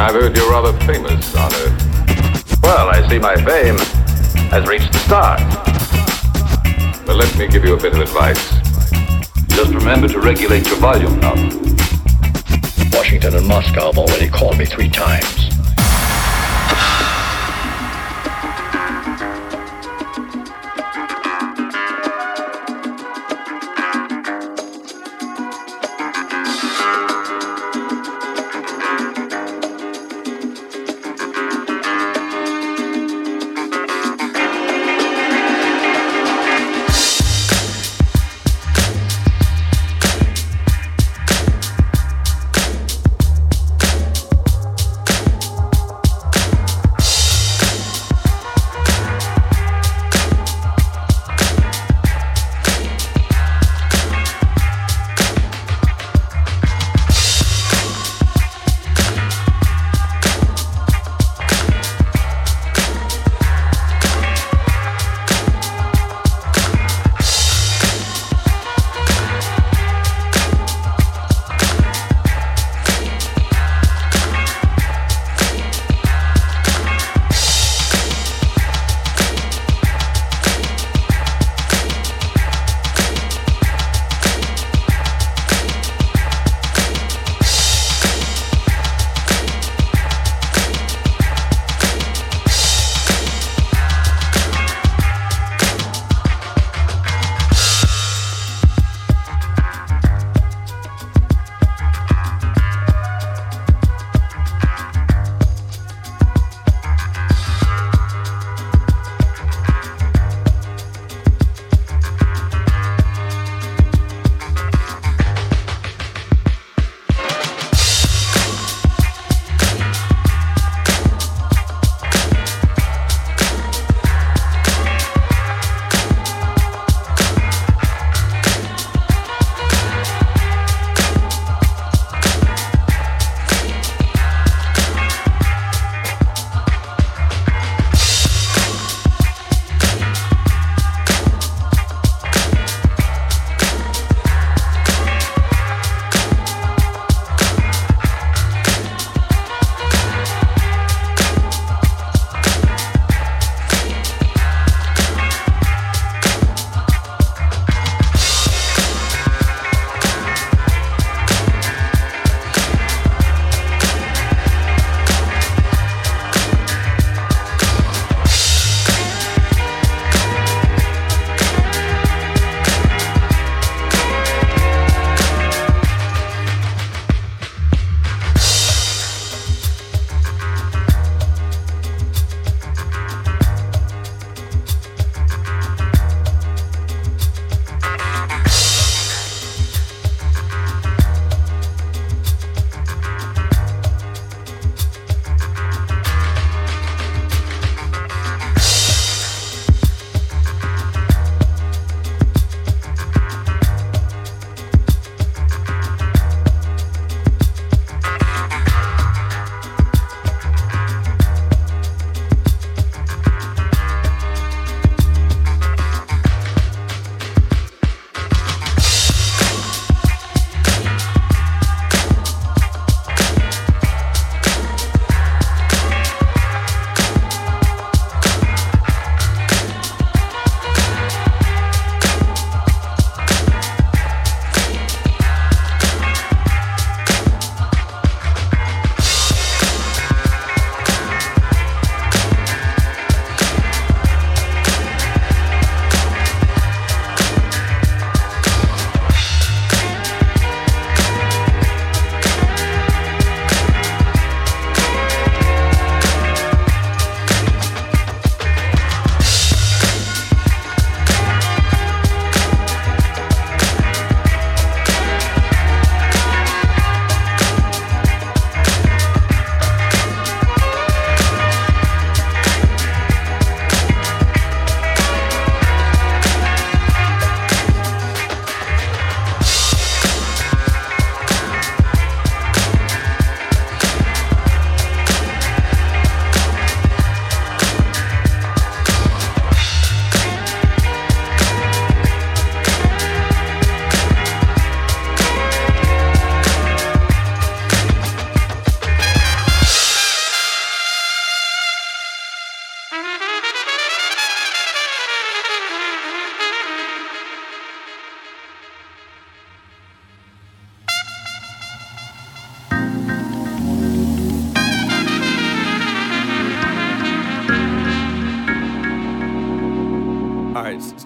I've heard you're rather famous on Earth. Well, I see my fame has reached the stars. But let me give you a bit of advice. Just remember to regulate your volume now. Washington and Moscow have already called me three times.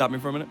Stop me for a minute.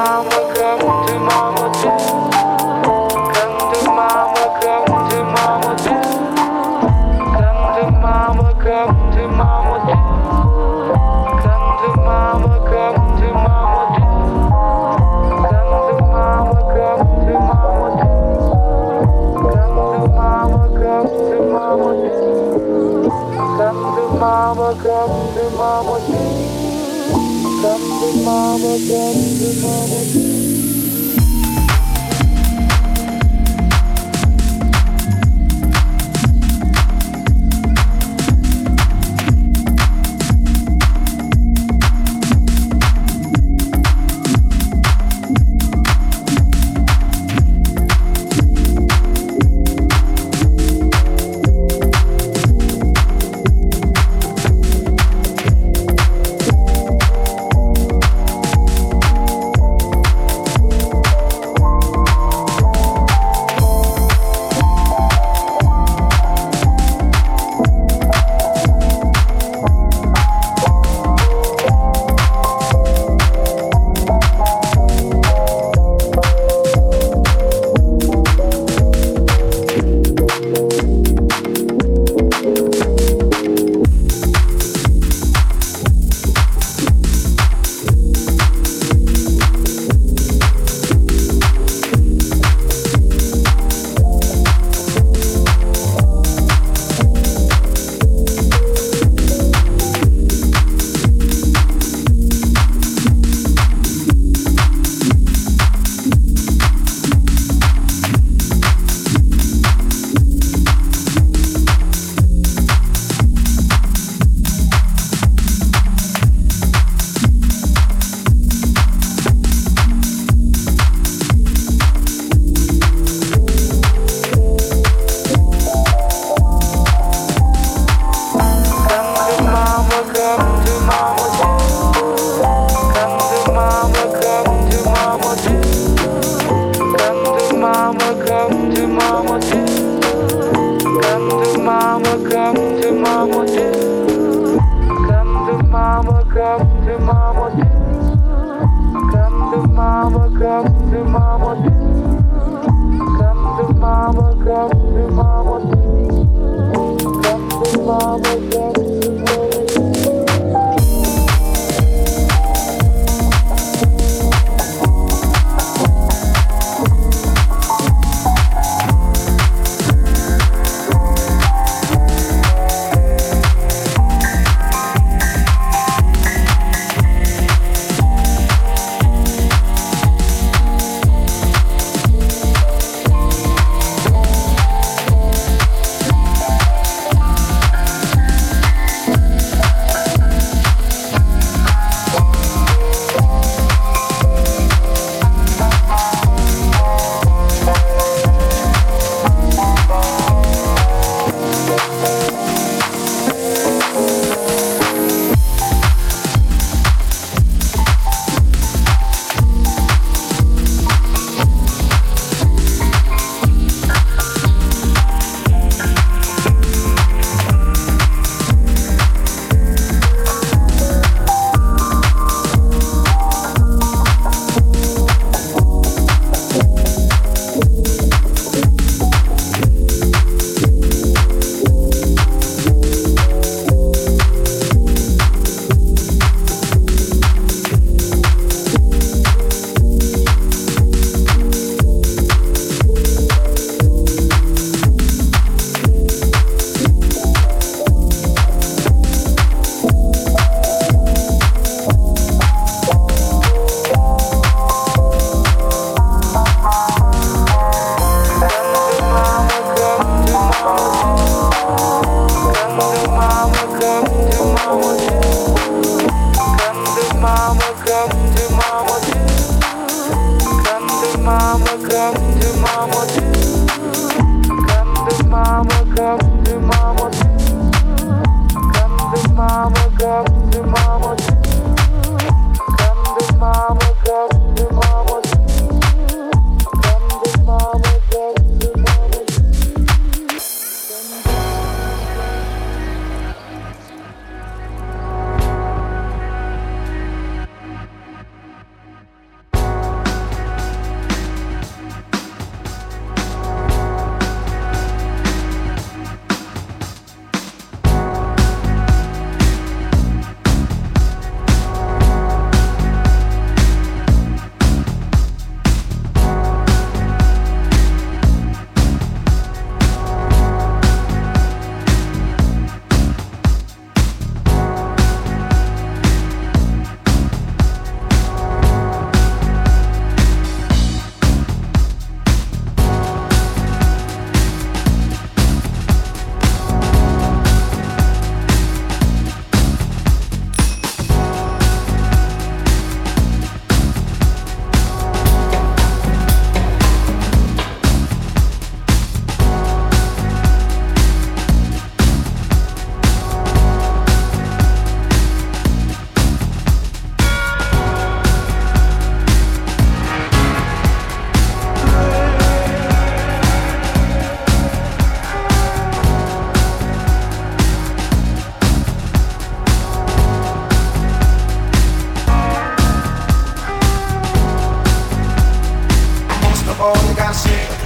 mama. Mama, come mama. all you.